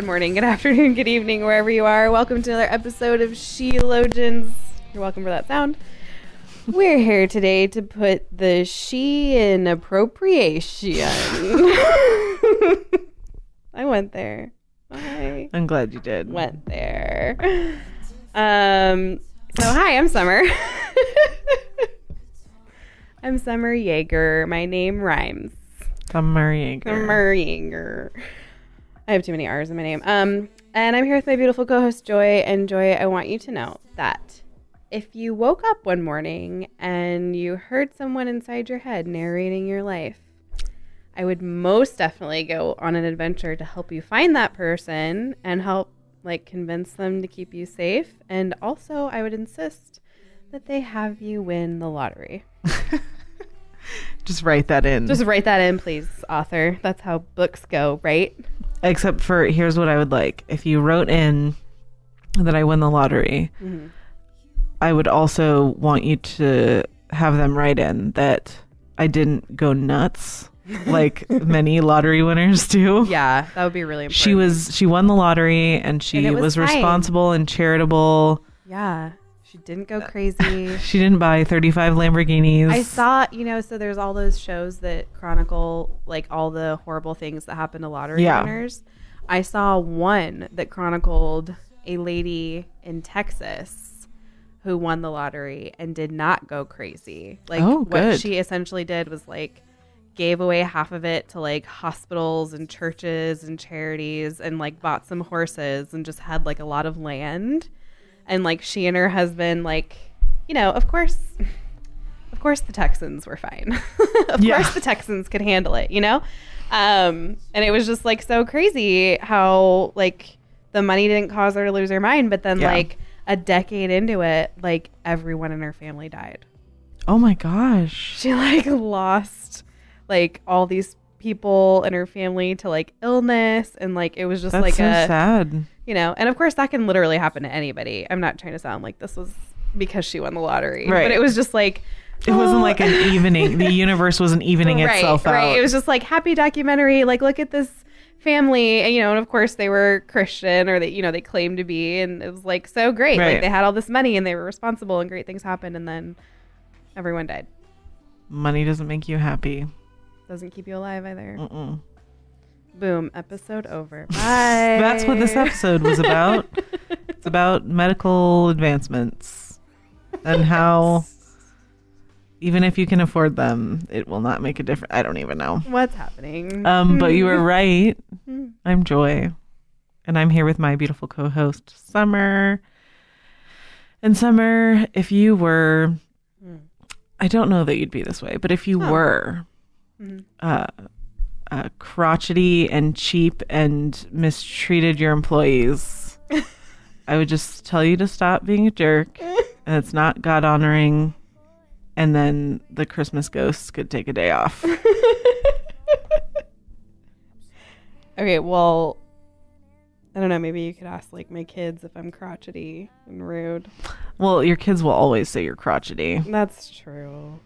Good morning, good afternoon, good evening, wherever you are. Welcome to another episode of Sheologians. You're welcome for that sound. We're here today to put the she in appropriation. I went there. I I'm glad you did. went there. Um. So hi, I'm Summer. I'm Summer Jaeger. My name rhymes. Summer Jaeger. Summer Jaeger. I have too many R's in my name. Um, and I'm here with my beautiful co-host Joy. And Joy, I want you to know that if you woke up one morning and you heard someone inside your head narrating your life, I would most definitely go on an adventure to help you find that person and help like convince them to keep you safe. And also, I would insist that they have you win the lottery. Just write that in. Just write that in, please, author. That's how books go, right? Except for here's what I would like. If you wrote in that I win the lottery, Mm-hmm. I would also want you to have them write in that I didn't go nuts like many lottery winners do. Yeah, that would be really important. She was she won the lottery and she And was, was responsible and charitable. Yeah, she didn't go crazy. She didn't buy 35 Lamborghinis. I saw, you know, so there's all those shows that chronicle like all the horrible things that happen to lottery Yeah. winners. I saw one that chronicled a lady in Texas who won the lottery and did not go crazy. Like Oh, what she essentially did was like gave away half of it to like hospitals and churches and charities and like bought some horses and just had like a lot of land and like she and her husband like you know of course of course the texans were fine of Yeah. course the texans could handle it you know um and it was just like so crazy how like the money didn't cause her to lose her mind but then Yeah. like a decade into it like everyone in her family died oh my gosh. she like lost like all these people in her family to like illness and like it was just That's like so a sad. You know? And of course that can literally happen to anybody. I'm not trying to sound like this was because she won the lottery Right. but it was just like It wasn't like an evening. The universe wasn't evening right, itself out. right it was just like happy documentary. Like look at this family. And, you know and of course they were christian or they you know they claimed to be. And it was like so great. Like they had all this money and they were responsible and great things happened. And then everyone died. Money doesn't make you happy. doesn't keep you alive either. Mm-mm. Boom episode over bye That's what this episode was about. it's about medical advancements and how even if you can afford them, it will not make a difference. I don't even know. what's happening Um, but you were right. I'm Joy, and I'm here with my beautiful co-host Summer. And Summer, if you were, Hmm. I don't know that you'd be this way, but if you Oh. were Mhm. uh, uh, crotchety and cheap and mistreated your employees, I would just tell you to stop being a jerk, and it's not God honoring. And then the Christmas ghosts could take a day off. Okay, well, I don't know. Maybe you could ask like my kids if I'm crotchety and rude. Well, your kids will always say you're crotchety. That's true.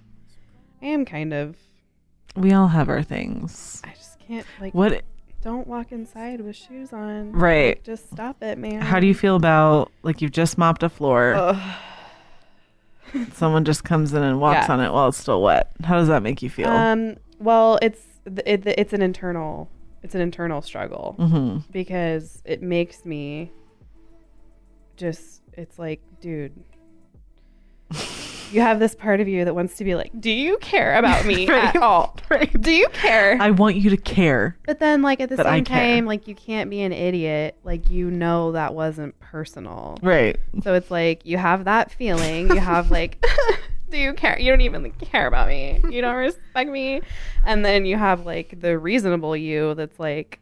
I am kind of. We all have our things. I just can't like. What? Don't walk inside with shoes on. Right. Like, just stop it, man. How do you feel about like you've just mopped a floor? Ugh. Someone just comes in and walks Yeah. on it while it's still wet. How does that make you feel? Um. Well, it's it, it's an internal it's an internal struggle hmm because it makes me just it's like, dude. You have this part of you that wants to be like, "Do you care about me Right. at all? Right. Do you care?" I want you to care. But then, like at the That I same care. time, like you can't be an idiot. Like you know that wasn't personal. Right. So it's like you have that feeling. You have like, do you care? You don't even care about me. You don't respect me. And then you have like the reasonable you that's like,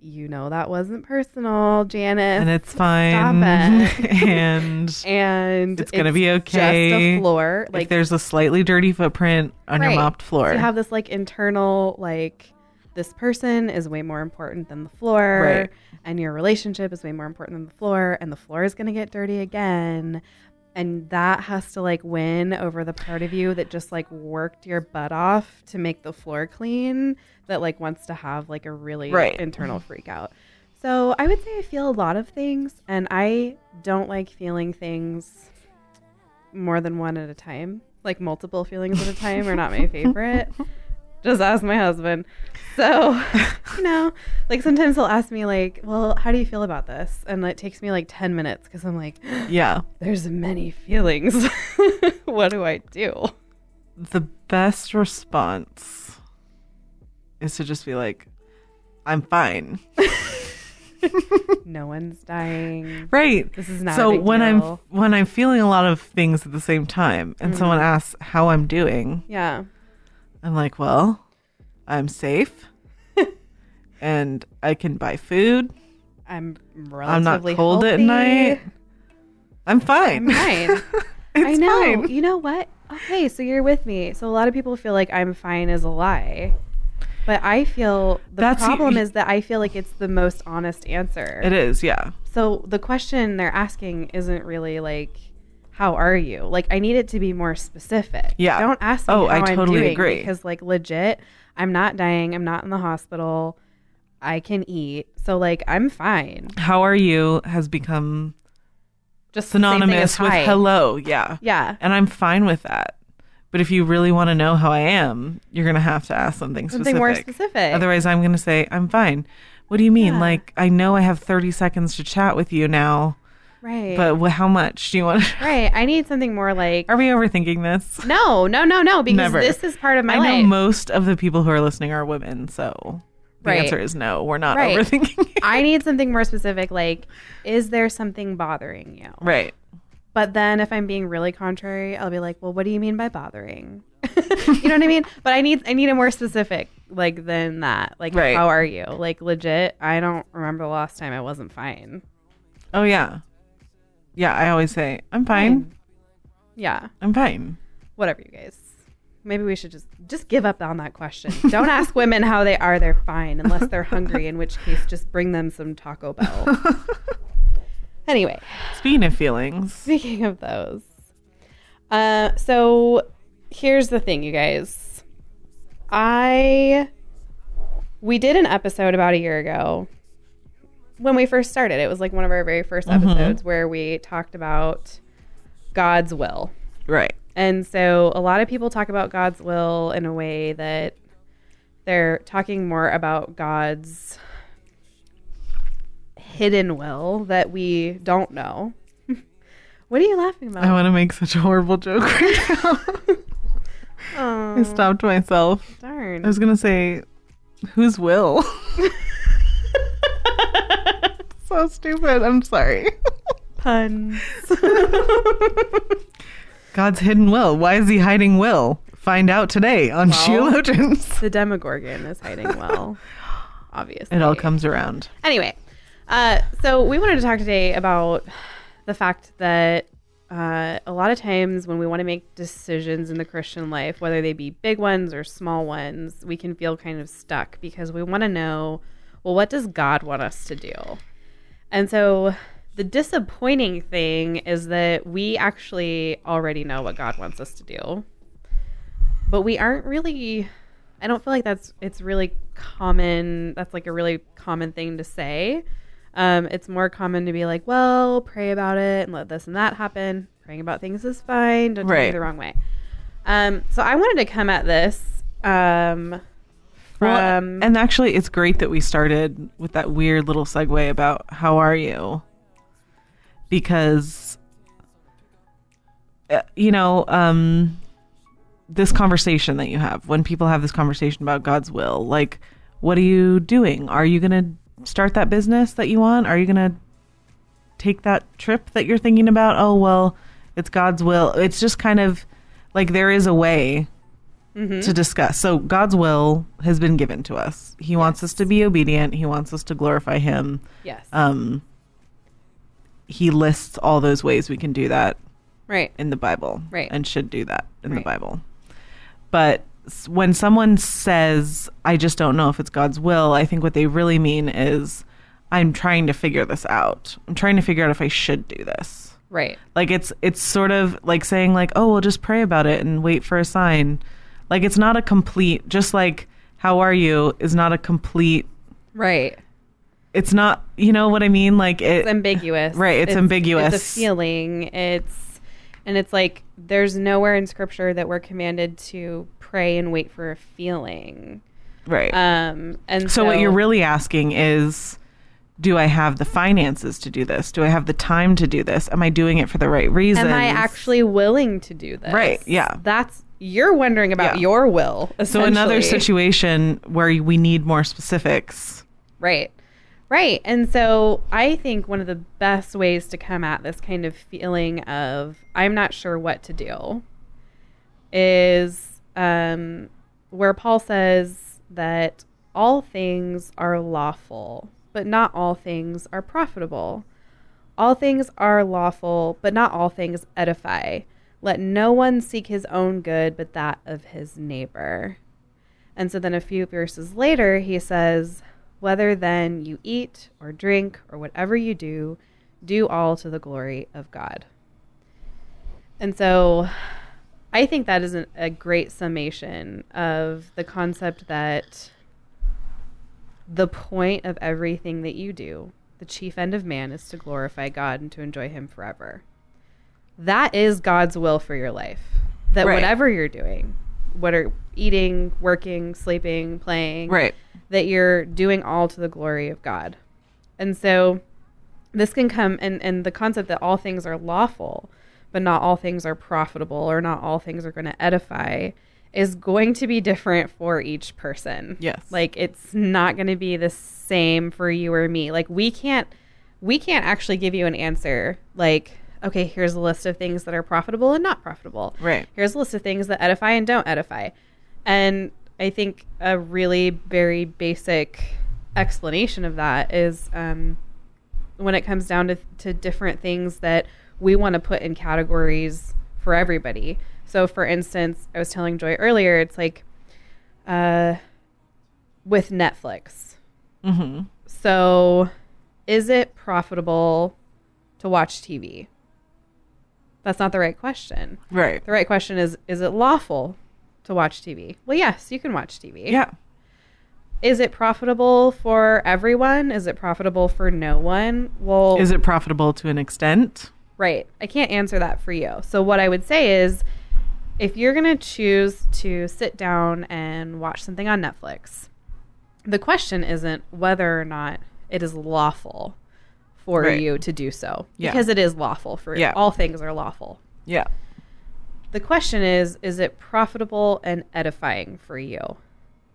you know that wasn't personal, Janice. and it's fine. Stop it. and and It's gonna be okay. Just a floor. if Like there's a slightly dirty footprint on your mopped floor, So you have this like internal like this person is way more important than the floor Right. and your relationship is way more important than the floor and the floor is going to get dirty again and that has to like win over the part of you that just like worked your butt off to make the floor clean that like wants to have like a really Right. internal freak out. So I would say I feel a lot of things and I don't like feeling things more than one at a time. Like multiple feelings at a time are not my favorite. Just ask my husband. So, you know, like sometimes he'll ask me like, "Well, how do you feel about this?" And it takes me like 10 minutes cuz I'm like, yeah. there's many feelings. what do I do? The best response is to just be like, "I'm fine." No one's dying. Right. This is not a so when I'm when I'm feeling a lot of things at the same time, and Mm. someone asks how I'm doing, Yeah. I'm like, "Well, I'm safe, and I can buy food. I'm I'm relatively not cold at night. I'm fine. I'm fine. it's I know. fine. You know what? Okay, so you're with me. So a lot of people feel like I'm fine is a lie. But I feel the That's- problem y- is that I feel like it's the most honest answer. It is, yeah. So the question they're asking isn't really like how are you? Like I need it to be more specific. Yeah. Don't ask me Oh, how I am totally doing agree. because like legit, I'm not dying. I'm not in the hospital. I can eat. So like I'm fine. How are you has become Just the same thing as synonymous with hello, yeah. Yeah. And I'm fine with that. But if you really want to know how I am, you're going to have to ask something specific. Something more specific. Otherwise, I'm going to say, I'm fine. What do you mean? Yeah. Like, I know I have 30 seconds to chat with you now, right. but wh- how much do you want? right. I need something more like Are we overthinking this? No, no, no, no, because Never. this is part of my I know life. most of the people who are listening are women, so the Right. answer is no. We're not Right. overthinking. it. I need something more specific like is there something bothering you? right. But then if I'm being really contrary, I'll be like, "Well, what do you mean by bothering?" you know what I mean? But I need I need a more specific like than that. Like Right. how are you? Like legit, I don't remember the last time I wasn't fine. Oh yeah. Yeah, I always say, I'm fine. Yeah. I'm fine. Whatever you guys. Maybe we should just just give up on that question. Don't ask women how they are. They're fine unless they're hungry, in which case just bring them some Taco Bell. anyway, Speaking of feelings, speaking of those, uh, so here's the thing, you guys. I we did an episode about a year ago when we first started. It was like one of our very 1st mm-hmm. episodes where we talked about God's will. right. And so a lot of people talk about God's will in a way that they're talking more about God's hidden will that we don't know. what are you laughing about? I want to make such a horrible joke right now. oh, I stopped myself. darn. I was going to say, whose will? so stupid. I'm sorry. puns. God's hidden will. Why is he hiding will? Find out today on Well- Sheologians. the Demogorgon is hiding well, obviously. It all comes around. Anyway, uh, so we wanted to talk today about the fact that uh, a lot of times when we want to make decisions in the Christian life, whether they be big ones or small ones, we can feel kind of stuck because we want to know, well, what does God want us to do? And so the disappointing thing is that we actually already know what God wants us to do. But we aren't really I don't feel like that's it's really common. That's like a really common thing to say. Um, it's more common to be like, well, pray about it and let this and that happen. Praying about things is fine. Don't take Right. it the wrong way. Um, so I wanted to come at this um, from Well, and actually, it's great that we started with that weird little segue about how are you? Because, uh, you know, um, this conversation that you have, when people have this conversation about God's will, like, what are you doing? Are you going to start that business that you want? Are you going to take that trip that you're thinking about? Oh, well, it's God's will. It's just kind of like there is a way to discuss. So God's will has been given to us. He wants us to be obedient. He wants us to glorify Him. Yes. Um, he lists all those ways we can do that right. in the Bible, Right. And should do that in the Bible. But when someone says, "I just don't know if it's God's will," I think what they really mean is, "I'm trying to figure this out. I'm trying to figure out if I should do this." Right. Like it's it's sort of like saying like, "Oh, we'll just pray about it and wait for a sign." Like it's not a complete. Just like "How are you?" is not a complete. Right. It's not. You know what I mean? Like it. It's ambiguous. Right, it's ambiguous. It's a feeling. It's and it's like there's nowhere in scripture that we're commanded to pray and wait for a feeling. right. Um and So, so, what you're really asking is do I have the finances to do this? Do I have the time to do this? Am I doing it for the right reason? am I actually willing to do this? Right, yeah. That's you're wondering about Yeah. your will. So another situation where we need more specifics. Right. Right. And so I think one of the best ways to come at this kind of feeling of I'm not sure what to do is um, where Paul says that all things are lawful, but not all things are profitable. All things are lawful, but not all things edify. Let no one seek his own good, but that of his neighbor. And so then a few verses later, he says, Whether then you eat or drink or whatever you do, do all to the glory of God. And so I think that is an, a great summation of the concept that the point of everything that you do, the chief end of man, is to glorify God and to enjoy Him forever. That is God's will for your life. That Right. whatever you're doing, whether eating, working, sleeping, playing, Right. that you're doing all to the glory of God. And so this can come and, and the concept that all things are lawful, but not all things are profitable or not all things are going to edify is going to be different for each person. Yes. Like it's not going to be the same for you or me. Like we can't we can't actually give you an answer like okay, here's a list of things that are profitable and not profitable. Right. Here's a list of things that edify and don't edify. And I think a really very basic explanation of that is um, when it comes down to, to different things that we want to put in categories for everybody. So, for instance, I was telling Joy earlier, it's like uh, with Netflix. Mm-hmm. So, is it profitable to watch TV? That's not the right question. Right. The right question is is it lawful to watch TV? Well, yes, you can watch TV. Yeah. Is it profitable for everyone? Is it profitable for no one? Well, Is it profitable to an extent? Right. I can't answer that for you. So what I would say is if you're going to choose to sit down and watch something on Netflix, the question isn't whether or not it is lawful for Right. you to do so Yeah. because it is lawful for Yeah. all things are lawful. Yeah. The question is is it profitable and edifying for you?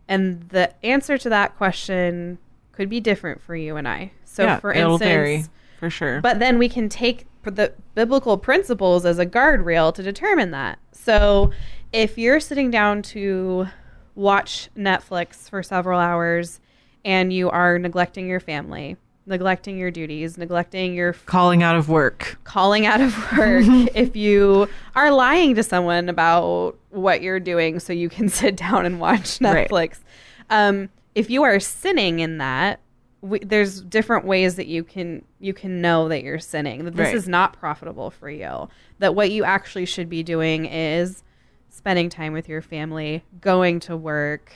And the answer to that question could be different for you and I. So yeah. for instance, vary for sure. but then we can take the biblical principles as a guardrail to determine that. So if you're sitting down to watch Netflix for several hours and you are neglecting your family, neglecting your duties, neglecting your f- calling out of work. calling out of work, if you are lying to someone about what you're doing so you can sit down and watch Right. Netflix, um, if you are sinning in that, we, there's different ways that you can you can know that you're sinning that this Right. is not profitable for you that what you actually should be doing is spending time with your family going to work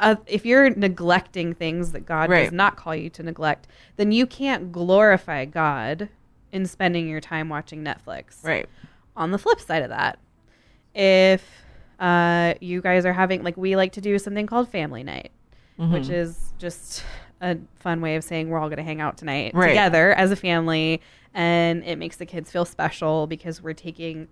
uh, if you're neglecting things that God Right. does not call you to neglect, then you can't glorify God in spending your time watching Netflix. Right. On the flip side of that, if uh, you guys are having, like, we like to do something called family night, Mm-hmm. which is just a fun way of saying we're all going to hang out tonight Right. together as a family. And it makes the kids feel special because we're taking,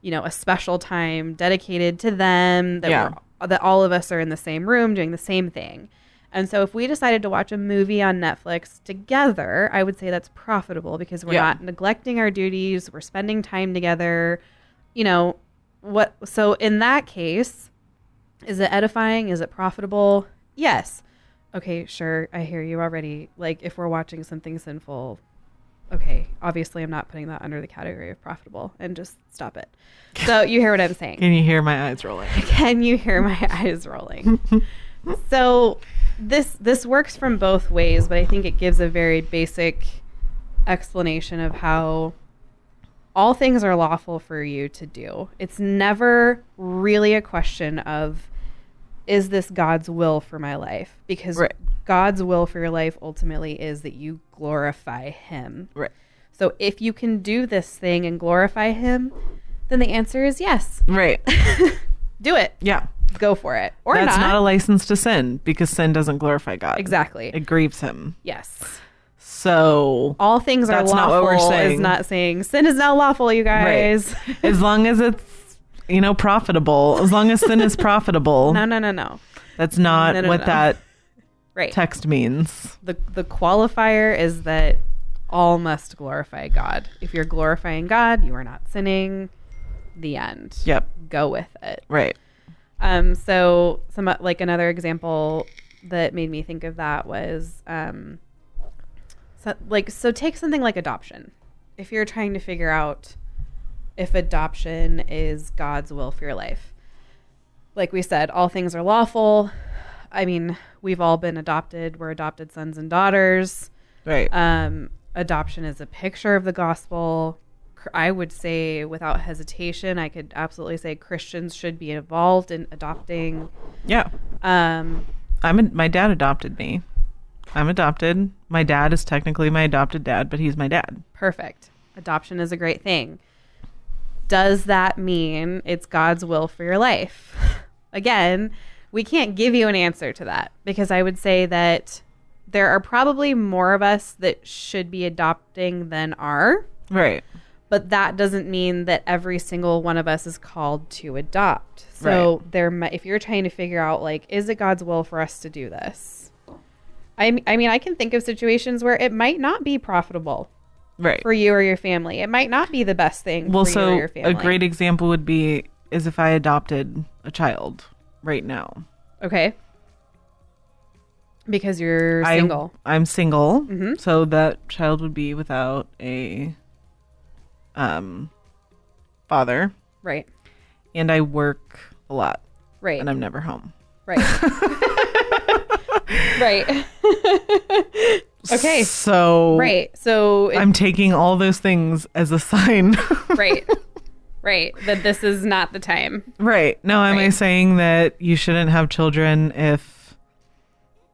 you know, a special time dedicated to them that Yeah. we're that all of us are in the same room doing the same thing. And so if we decided to watch a movie on Netflix together, I would say that's profitable because we're Yeah. not neglecting our duties, we're spending time together. You know, what so in that case, Is it edifying? Is it profitable? Yes. Okay, sure. I hear you already. Like, if we're watching something sinful, okay, obviously I'm not putting that under the category of profitable and just stop it. So, you hear what I'm saying. Can you hear my eyes rolling? Can you hear my eyes rolling? so this this works from both ways, but I think it gives a very basic explanation of how all things are lawful for you to do. It's never really a question of is this God's will for my life? Because Right. God's will for your life ultimately is that you glorify him. Right. So if you can do this thing and glorify him, then the answer is yes. Right. do it Yeah. go for it or That's not. not. a license to sin because sin doesn't glorify God. exactly. It grieves him. yes. So All things are That's lawful. not what we're Is saying. not saying sin is not lawful, you guys. Right. as long as it's you know profitable, as long as sin is profitable, no, no, no, no. that's not No, no, what no. that Right. text means. the the qualifier is that all must glorify God. If you're glorifying God, you are not sinning. The end. Yep. Go with it. Right. Um, so some like another example that made me think of that was um, so, like so take something like adoption. If you're trying to figure out if adoption is God's will for your life, like we said, all things are lawful. I mean, we've all been adopted. We're adopted sons and daughters. Right. Um, adoption is a picture of the gospel. I would say, without hesitation, I could absolutely say Christians should be involved in adopting. yeah. Um, I'm a, my dad adopted me. I'm adopted. My dad is technically my adopted dad, but he's my dad. perfect. Adoption is a great thing. Does that mean it's God's will for your life? Again, we can't give you an answer to that because I would say that there are probably more of us that should be adopting than are. Right. but that doesn't mean that every single one of us is called to adopt. So there, mi- if you're trying to figure out like, is it God's will for us to do this? I mean, I can think of situations where it might not be profitable Right. for you or your family. It might not be the best thing well, for you or so your family. a great example would be is if I adopted a child right now. okay, because you're I- single. I'm single, Mhm. so that child would be without a um father, right, and I work a lot, right, and I'm never home. right, right. okay, So right. So it- I'm taking all those things as a sign. right, right. That this is not the time. right. Now, am I saying that you shouldn't have children if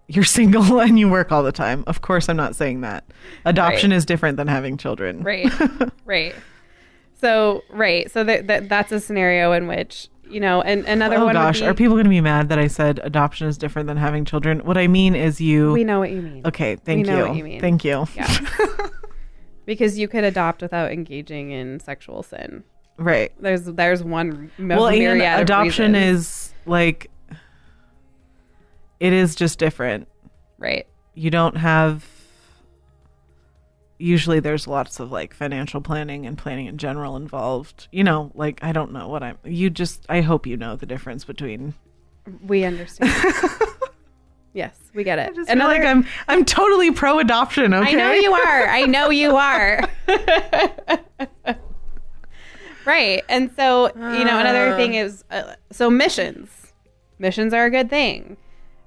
you're single and you work all the time? Of course, I'm not saying that. Adoption Right. is different than having children. right right so right so that, that that's a scenario in which you know and another Oh one gosh, be, are people going to be mad that I said adoption is different than having children? What I mean is you. we know what you mean okay, thank know you. what you mean. Thank you. yeah because you could adopt without engaging in sexual sin right. there's there's one well, and adoption is like it is just different. right You don't have usually there's lots of like financial planning and planning in general involved. You know, like I don't know what I'm you just I hope you know the difference between we understand yes we get it I just feel like I'm I'm totally pro adoption, okay? I know you are. I know you are. right. And so, you know, another thing is uh, so missions. Missions are a good thing.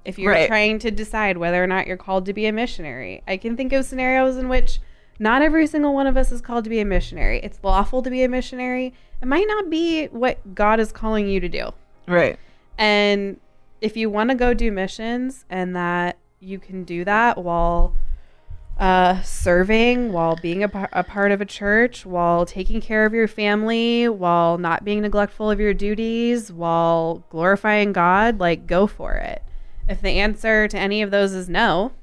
If you're Right. trying to decide whether or not you're called to be a missionary, I can think of scenarios in which not every single one of us is called to be a missionary. It's lawful to be a missionary. It might not be what God is calling you to do. Right. And if you want to go do missions and that you can do that while uh, serving, while being a, par- a part of a church, while taking care of your family, while not being neglectful of your duties, while glorifying God, like go for it. If the answer to any of those is no,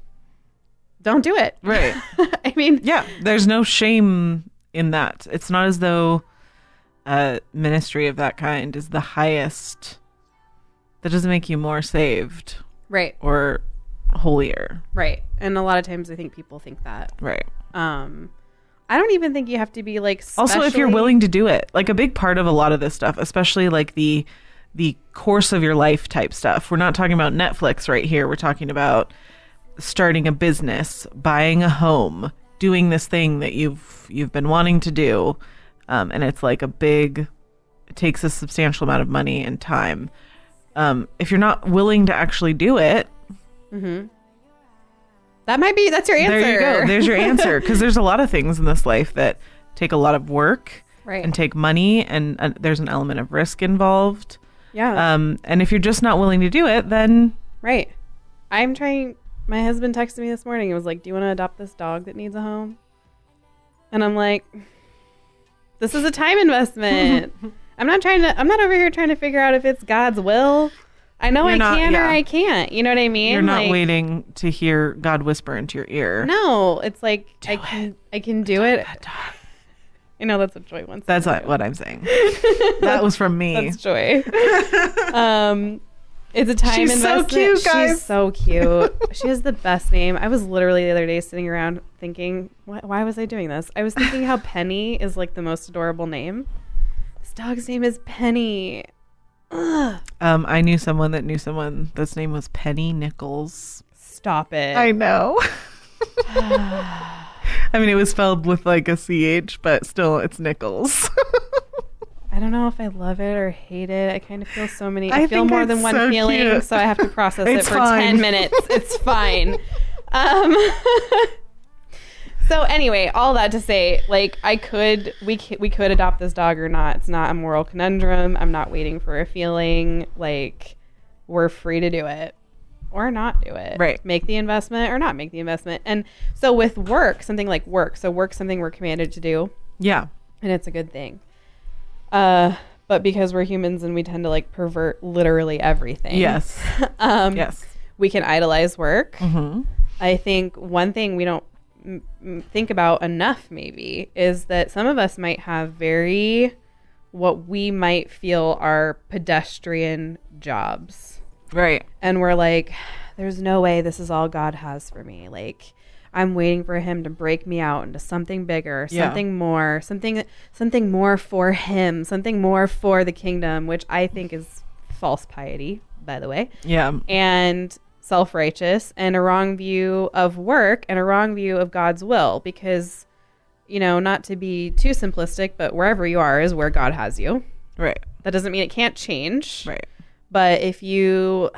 don't do it. Right. I mean, Yeah, there's no shame in that. It's not as though a ministry of that kind is the highest. That doesn't make you more saved right, or holier. right. And a lot of times I think people think that. Right. Um, I don't even think you have to be like. Also, if you're willing to do it, like a big part of a lot of this stuff, especially like the the course of your life type stuff. We're not talking about Netflix right here. We're talking about starting a business, buying a home, doing this thing that you've you've been wanting to do, um, and it's like a big, it takes a substantial amount of money and time. Um, if you're not willing to actually do it, That might be that's your answer. there you go. There's your answer. Because there's a lot of things in this life that take a lot of work Right. and take money, and uh, there's an element of risk involved. yeah. Um, and if you're just not willing to do it, then right. I'm trying my husband texted me this morning and was like, "Do you want to adopt this dog that needs a home?" And I'm like, "This is a time investment. I'm not trying to I'm not over here trying to figure out if it's God's will. I know You're I not- can or. I can't. You know what I mean? you're not Like, waiting to hear God whisper into your ear. No, it's like I can I can do it. I know that's what Joy wants. That's do. what I'm saying. that was from me. That's Joy. um, it's a time She's so cute, guys. She's so cute. she has the best name. I was literally the other day sitting around thinking, why, why was I doing this? I was thinking how Penny is like the most adorable name. This dog's name is Penny. Ugh, Um, I knew someone that knew someone that's name was Penny Nichols. stop it. I know. I mean, it was spelled with like a ch, but still, it's Nichols. I don't know if I love it or hate it. I kind of feel so many. I I, feel more than one so feeling, cute. so I have to process it for fine. ten minutes. It's fine. um, so anyway, all that to say, like I could, we we could adopt this dog or not. It's not a moral conundrum. I'm not waiting for a feeling. Like we're free to do it or not do it. Right. Make the investment or not make the investment. And so with work, something like work. So work, something we're commanded to do yeah. and it's a good thing. Uh, but because we're humans and we tend to like pervert literally everything. Yes. um, Yes. We can idolize work. hmm I think one thing we don't m- think about enough, maybe, is that some of us might have very what we might feel are pedestrian jobs Right. and we're like there's no way this is all god has for me like i'm waiting for him to break me out into something bigger Yeah. something more something something more for him something more for the kingdom which i think is false piety by the way Yeah. and self-righteous and a wrong view of work and a wrong view of god's will because you know not to be too simplistic but wherever you are is where god has you Right. that doesn't mean it can't change Right. but if you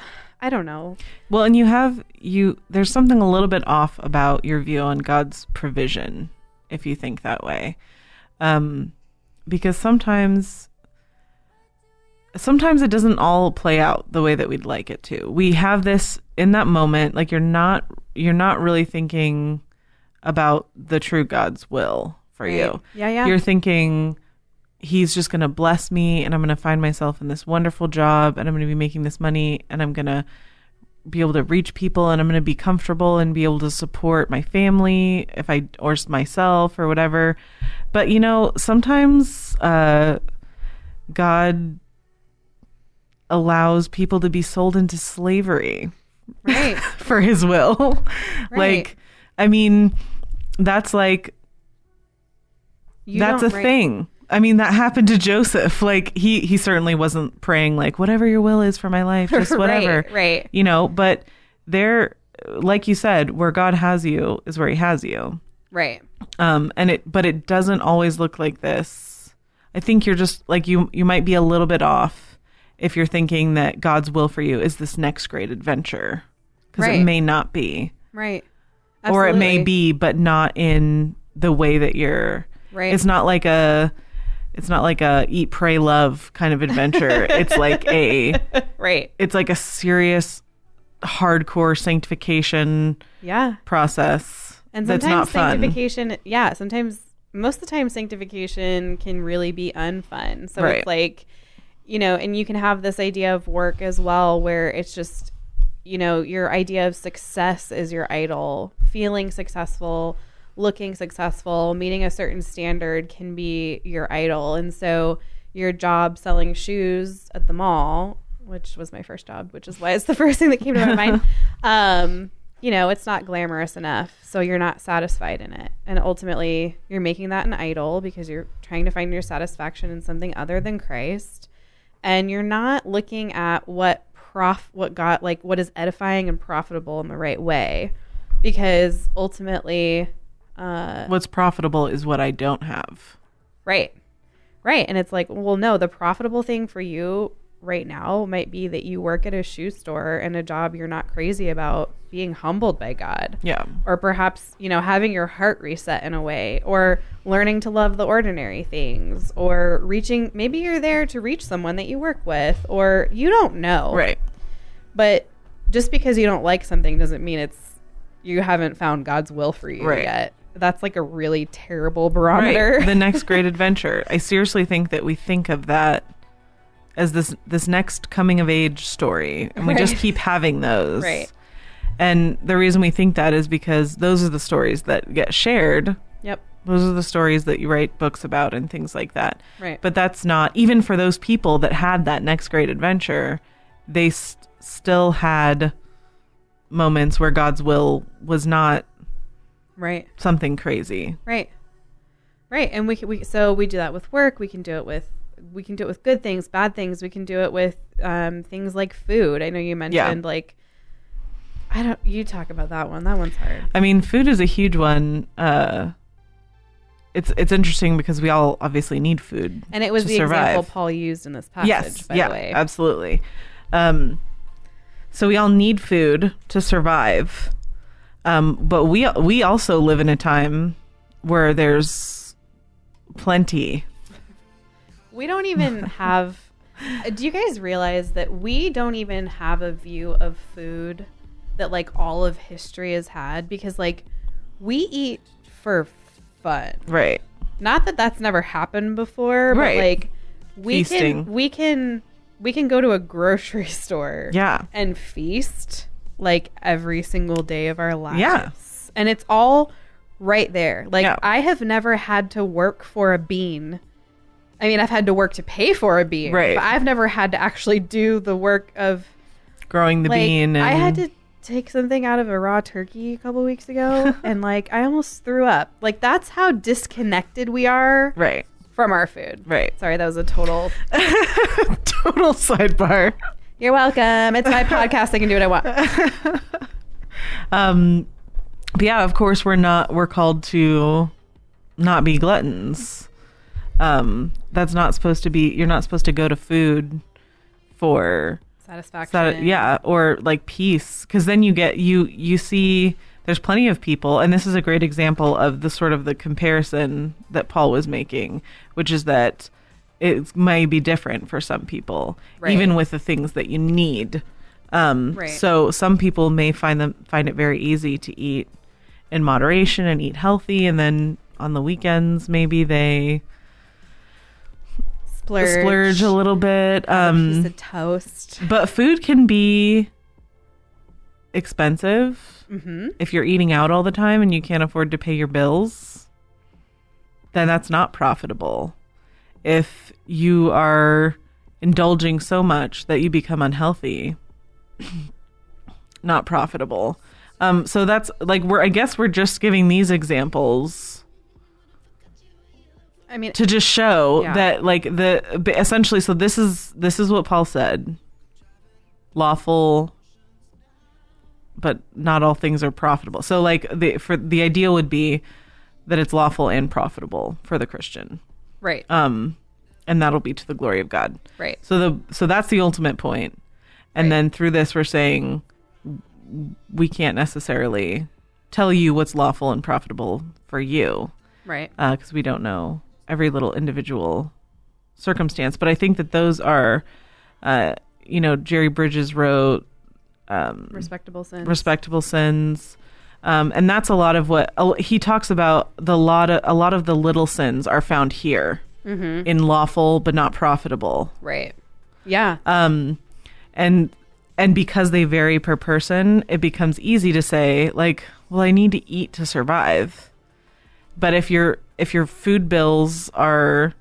i don't know Well, and you have you there's something a little bit off about your view on God's provision if you think that way. Um because sometimes sometimes it doesn't all play out the way that we'd like it to. We have this in that moment like you're not you're not really thinking about the true God's will for you. Yeah, yeah. You're thinking he's just going to bless me and I'm going to find myself in this wonderful job and I'm going to be making this money and I'm going to be able to reach people and I'm going to be comfortable and be able to support my family if I or myself or whatever. But you know, sometimes uh God allows people to be sold into slavery right for his will. Right. Like I mean, that's like You that's a right. thing. I mean, that happened to Joseph. Like he he certainly wasn't praying like whatever your will is for my life, just whatever. right, right You know, but there like you said, where God has you is where he has you. right Um and it but it doesn't always look like this. I think you're just like you you might be a little bit off if you're thinking that God's will for you is this next great adventure. Cuz it may not be. right Or it may be but not in the way that you're right it's not like a it's not like a eat pray love kind of adventure. It's like a right. it's like a serious hardcore sanctification yeah. process and that's sometimes not fun. sanctification yeah sometimes most of the time sanctification can really be unfun. So Right. it's like you know and you can have this idea of work as well where it's just you know your idea of success is your idol. Feeling successful looking successful meeting a certain standard can be your idol. And so your job selling shoes at the mall which was my first job which is why it's the first thing that came to my mind um you know it's not glamorous enough so you're not satisfied in it. And ultimately you're making that an idol because you're trying to find your satisfaction in something other than christ. And you're not looking at what prof what got like what is edifying and profitable in the right way. Because ultimately uh What's profitable is what I don't have. right right and it's like well no the profitable thing for you right now might be that you work at a shoe store and a job you're not crazy about being humbled by god Yeah. or perhaps you know having your heart reset in a way or learning to love the ordinary things or reaching maybe you're there to reach someone that you work with or you don't know Right. but just because you don't like something doesn't mean it's you haven't found god's will for you Right. yet that's like a really terrible barometer Right. The next great adventure. I seriously think that we think of that as this this next coming of age story, and we just keep having those. Right. And the reason we think that is because those are the stories that get shared. yep Those are the stories that you write books about and things like that. Right. But that's not even for those people that had that next great adventure. They st- still had moments where God's will was not right something crazy. Right. Right. And we we so we do that with work, we can do it with we can do it with good things, bad things, we can do it with um things like food. I know you mentioned like I don't you talk about that one. That one's hard. I mean, food is a huge one. Uh, it's it's interesting because we all obviously need food. And it was the survive. example Paul used in this passage, yes, by yeah, the way. absolutely. Um, so we all need food to survive, um, but we we also live in a time where there's plenty. We don't even have. Do you guys realize that we don't even have a view of food that like all of history has had? Because like we eat for fun. Right. Not that that's never happened before, but Right. like we Feasting. can we can we can go to a grocery store Yeah. and feast like every single day of our lives. Yeah. And it's all right there. Like Yeah. I have never had to work for a bean. I mean, I've had to work to pay for a bean, Right. But I've never had to actually do the work of Growing the like bean. And I had to take something out of a raw turkey a couple weeks ago, and like I almost threw up. Like that's how disconnected we are Right. from our food. Right. Sorry, that was a total. Total sidebar. You're welcome. It's my podcast. I can do what I want. Um, but yeah, of course, we're not. We're called to not be gluttons. Um, that's not supposed to be. You're not supposed to go to food for Satisfaction. Yeah, or like peace, because then you get you you see. There's plenty of people, and this is a great example of the sort of the comparison that Paul was making, which is that it may be different for some people, Right. even with the things that you need. Um, Right. So some people may find them find it very easy to eat in moderation and eat healthy, and then on the weekends maybe they Splurge. splurge a little bit. Piece Um, of toast. but food can be expensive Mm-hmm. if you're eating out all the time and you can't afford to pay your bills. Then that's not profitable. If you are indulging so much that you become unhealthy, not profitable. Um, so that's like we're. I guess we're just giving these examples I mean, to just show Yeah. that like the essentially so this is this is what paul said lawful but not all things are profitable so like the for the ideal would be that it's lawful and profitable for the christian right, um and that'll be to the glory of god right, so the so that's the ultimate point and Right. then through this we're saying we can't necessarily tell you what's lawful and profitable for you right. because we don't know every little individual circumstance. But I think that those are, uh, you know, Jerry Bridges wrote um, Respectable sins. "Respectable Sins," um, and that's a lot of what a- he talks about. The lot of a lot of the little sins are found here mm-hmm. in lawful but not profitable. Right. Yeah. Um, and and because they vary per person, it becomes easy to say like, well, I need to eat to survive. But if your if your food bills are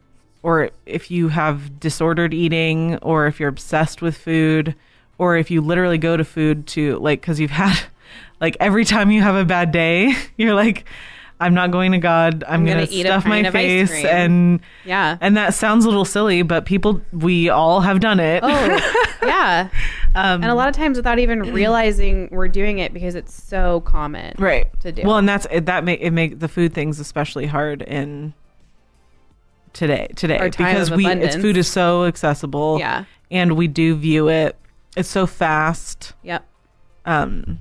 or if you have disordered eating or if you're obsessed with food or if you literally go to food to like cuz you've had like every time you have a bad day, you're like I'm not going to God. I'm, I'm going gonna to stuff my pint of ice face and Yeah. and that sounds a little silly, but people we all have done it. Oh, yeah. um, And a lot of times without even realizing we're doing it because it's so common. right to do. Well, and that's it, that make it make the food things especially hard in today today because we it's food is so accessible. Yeah. and we do view it. It's so fast. Yep. Um,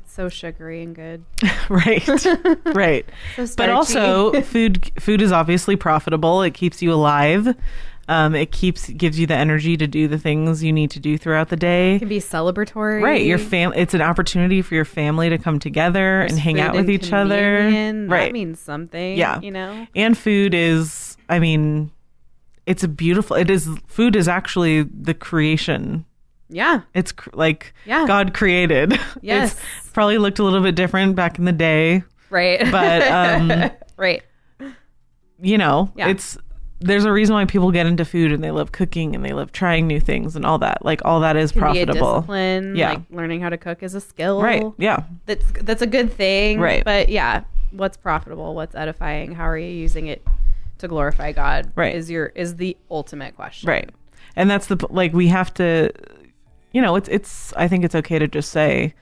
It's so sugary and good. right, right. So but also food food is obviously profitable it keeps you alive um, it keeps gives you the energy to do the things you need to do throughout the it day can be celebratory. right your fam it's an opportunity for your family to come together and hang out with each other right That means something. Yeah. You know? and food is i mean it's a beautiful it is food is actually the creation Yeah. it's cr- like Yeah. god created Yes. it's probably looked a little bit different back in the day Right. but um right. you know, Yeah. it's there's a reason why people get into food and they love cooking and they love trying new things and all that. Like all that is Can be a profitable. discipline. Yeah. Like learning how to cook is a skill. Right. Yeah. That's that's a good thing. Right. But yeah, what's profitable? What's edifying? How are you using it to glorify God? Right. Is your is the ultimate question. Right. And that's the like we have to you know, it's it's I think it's okay to just say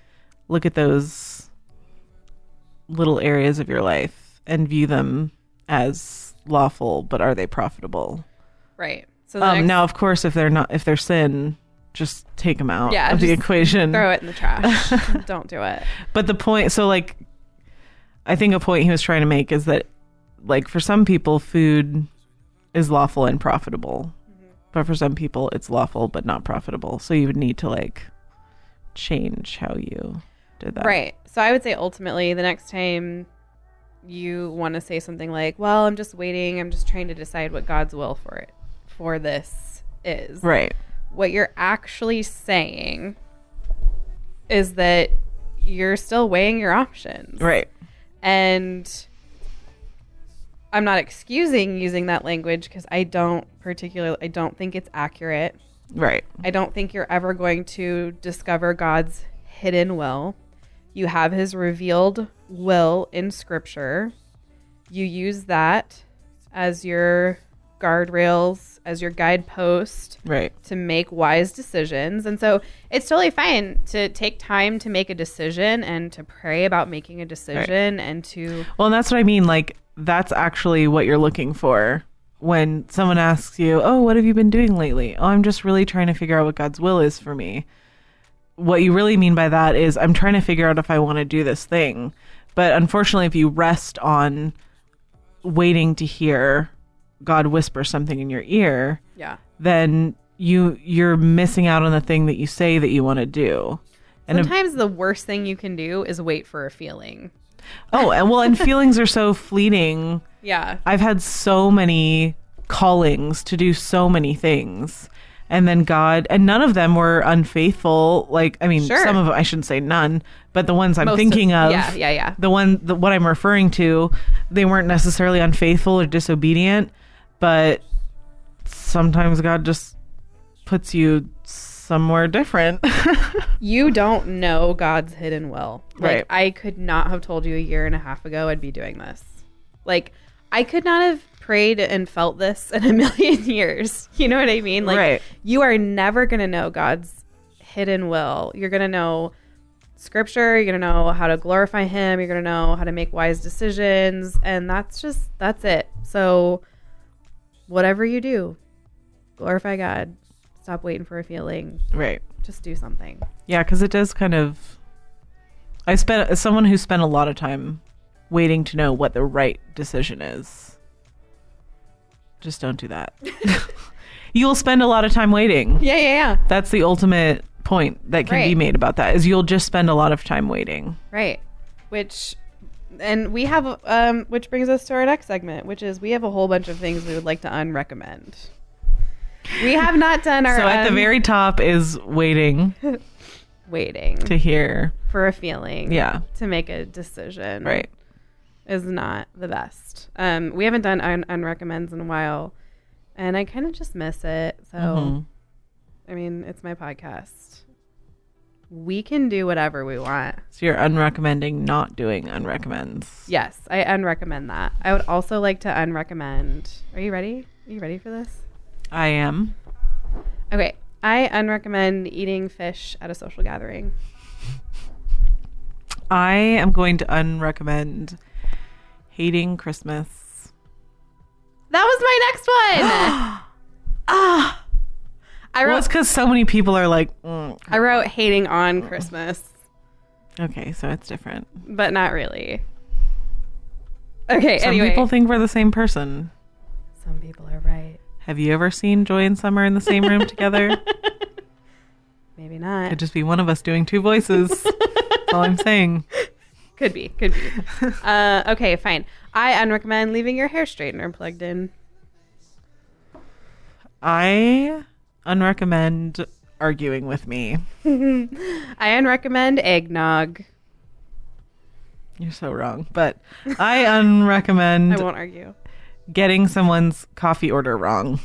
look at those little areas of your life and view them as lawful, but are they profitable? Right. So Um next- now of course if they're not if they're sin, just take them out Yeah, of the equation. throw it in the trash. Don't do it. But the point, so like, I think a point he was trying to make is that, like, for some people, food is lawful and profitable, but for some people, it's lawful but not profitable. So you would need to like change how you did that. Right. So I would say ultimately the next time you want to say something like, "Well, I'm just waiting. I'm just trying to decide what God's will for it for this is." Right. What you're actually saying is that you're still weighing your options. Right. And I'm not excusing using that language because I don't particularly I don't think it's accurate. Right. I don't think you're ever going to discover God's hidden will. You have his revealed will in scripture. You use that as your guardrails, as your guidepost Right. to make wise decisions. And so it's totally fine to take time to make a decision and to pray about making a decision and to Well, and that's what I mean. Like, that's actually what you're looking for when someone asks you, "Oh, what have you been doing lately?" "Oh, I'm just really trying to figure out what God's will is for me." What you really mean by that is, I'm trying to figure out if I want to do this thing. But unfortunately, if you rest on waiting to hear God whisper something in your ear, yeah. then you you're missing out on the thing that you say that you want to do. And a- Sometimes the worst thing you can do is wait for a feeling. Oh, and well, and feelings are so fleeting. Yeah. I've had so many callings to do so many things. And then God, and none of them were unfaithful. Like, I mean, Sure. some of them, I shouldn't say none, but the ones I'm Most of- thinking of, yeah, yeah, yeah. the one, the, what I'm referring to, they weren't necessarily unfaithful or disobedient, but sometimes God just puts you somewhere different. You don't know God's hidden will. Like, Right. I could not have told you a year and a half ago I'd be doing this. Like, I could not have prayed and felt this in a million years. You know what I mean? Like, Right. you are never going to know God's hidden will. You're going to know scripture. You're going to know how to glorify Him. You're going to know how to make wise decisions. And that's just, that's it. So, whatever you do, glorify God. Stop waiting for a feeling. right. Just do something. Yeah, because it does kind of. I spent as someone who spent a lot of time waiting to know what the right decision is. Just don't do that. you'll spend a lot of time waiting. Yeah, yeah, yeah. That's the ultimate point that can be made about that is you'll just spend a lot of time waiting. Right. Which, and we have, um, which brings us to our next segment, which is we have a whole bunch of things we would like to unrecommend. We have not done our So at the very top is waiting waiting to hear. for a feeling. Yeah. To make a decision. Right. Is not the best. Um, we haven't done un- unrecommends in a while, and I kind of just miss it. So, Mhm. I mean, it's my podcast. we can do whatever we want. So you're unrecommending not doing unrecommends. Yes, I unrecommend that. I would also like to unrecommend. Are you ready? Are you ready for this? I am. Okay. I unrecommend eating fish at a social gathering. I am going to unrecommend hating Christmas. That was my next one. Ah, I well, wrote it's because so many people are like, mm. I wrote hating on Christmas, okay, so it's different. but not really. Okay, Some anyway. people think we're the same person. Some people are right. Have you ever seen Joy and Summer in the same room together? Maybe not. Could just be one of us doing two voices. That's all I'm saying. Could be. Could be. uh, okay, fine. I unrecommend leaving your hair straightener plugged in. I unrecommend arguing with me. I unrecommend eggnog. You're so wrong. But I unrecommend I won't argue. Getting someone's coffee order wrong.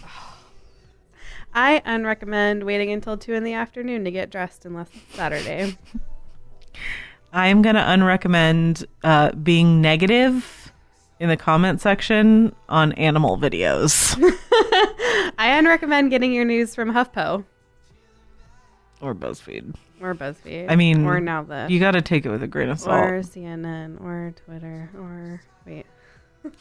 I unrecommend waiting until two in the afternoon to get dressed unless it's Saturday. I'm going to unrecommend uh, being negative in the comment section on animal videos I unrecommend getting your news from HuffPo or BuzzFeed. or BuzzFeed. I mean, or now the You got to take it with a grain of salt. or CNN or Twitter or wait.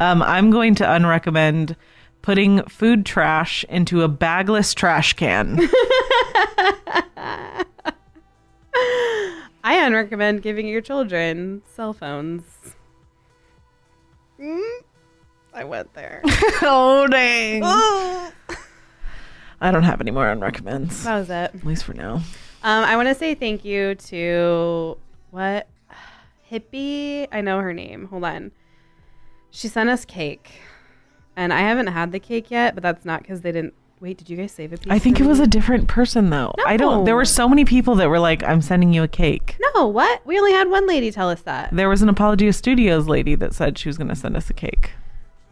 Um, I'm going to unrecommend putting food trash into a bagless trash can. I unrecommend giving your children cell phones. Mm, I went there. oh, dang. I don't have any more unrecommends. that was it. At least for now. Um, I want to say thank you to what hippie. I know her name. Hold on. She sent us cake, and I haven't had the cake yet. But that's not because they didn't. Wait, did you guys save a piece? I think it was a different person, though. I don't. There were so many people that were like, I'm sending you a cake. no. What? We only had one lady tell us that. There was an Apologia Studios lady that said she was going to send us a cake.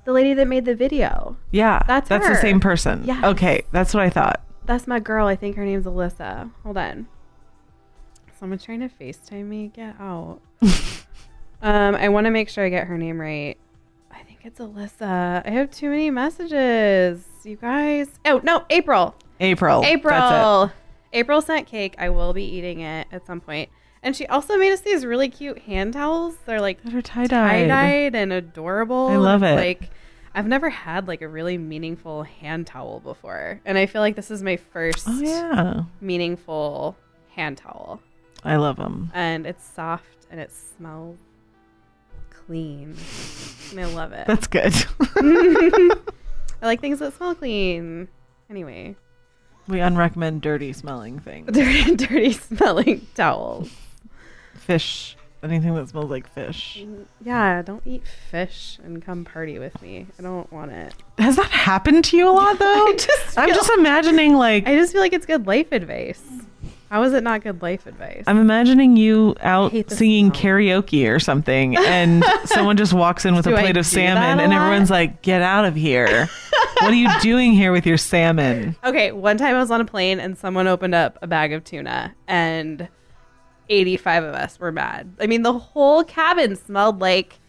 The lady that made the video. Yeah. That's That's her. the same person. Yes. Okay. That's what I thought. That's my girl. I think her name's Alyssa. Hold on. Someone's trying to FaceTime me. Get out. um, I want to make sure I get her name right. It's Alyssa. I have too many messages. You guys. Oh, no. April. April. April. April sent cake. I will be eating it at some point. And she also made us these really cute hand towels. They're like it. They're tie tie dyed. dyed and adorable. I love it. Like I've never had like a really meaningful hand towel before, and I feel like this is my first Oh, yeah. meaningful hand towel. I love them. And it's soft and it smells clean. I love it. That's good. I like things that smell clean. Anyway, we unrecommend dirty smelling things. dirty, dirty smelling towels. Fish. Anything that smells like fish. Yeah, don't eat fish and come party with me. I don't want it. Has that happened to you a lot, though? I just I'm feel- just imagining, like, I just feel like it's good life advice. How is it not good life advice? I'm imagining you out singing smell. karaoke or something, and someone just walks in with Do a I plate of salmon, and lot? everyone's like, "Get out of here! what are you doing here with your salmon?" Okay, one time I was on a plane and someone opened up a bag of tuna and 85 of us were mad. I mean, the whole cabin smelled like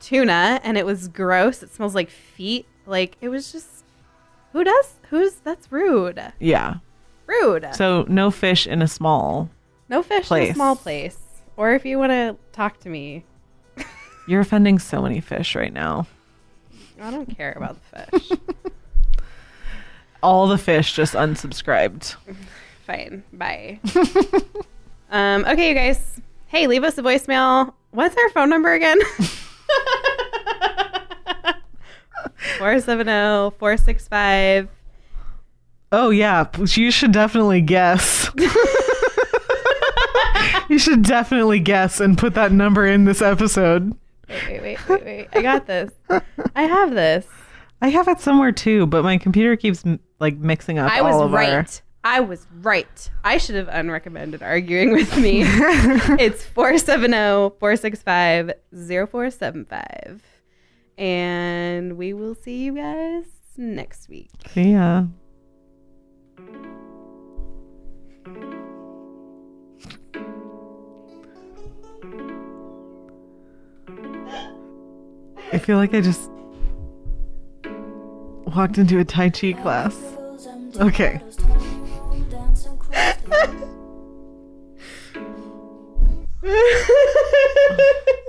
tuna and it was gross. It smells like feet. Like it was just who does who's that's rude. Yeah. Rude. So no fish in a small. no fish in a small place. Or if you want to talk to me, You're offending so many fish right now. I don't care about the fish. All the fish just unsubscribed. Fine. Bye. um, okay, you guys. Hey, leave us a voicemail. What's our phone number again? 470 465 Oh yeah, you should definitely guess. you should definitely guess and put that number in this episode. Wait, wait, wait, wait, wait. I got this. I have this. I have it somewhere too, but my computer keeps like mixing up I all was of right. our. I was right. I should have unrecommended arguing with me. it's 470 465 0475. And we will see you guys next week. See ya. I feel like I just walked into a Tai Chi class. Okay.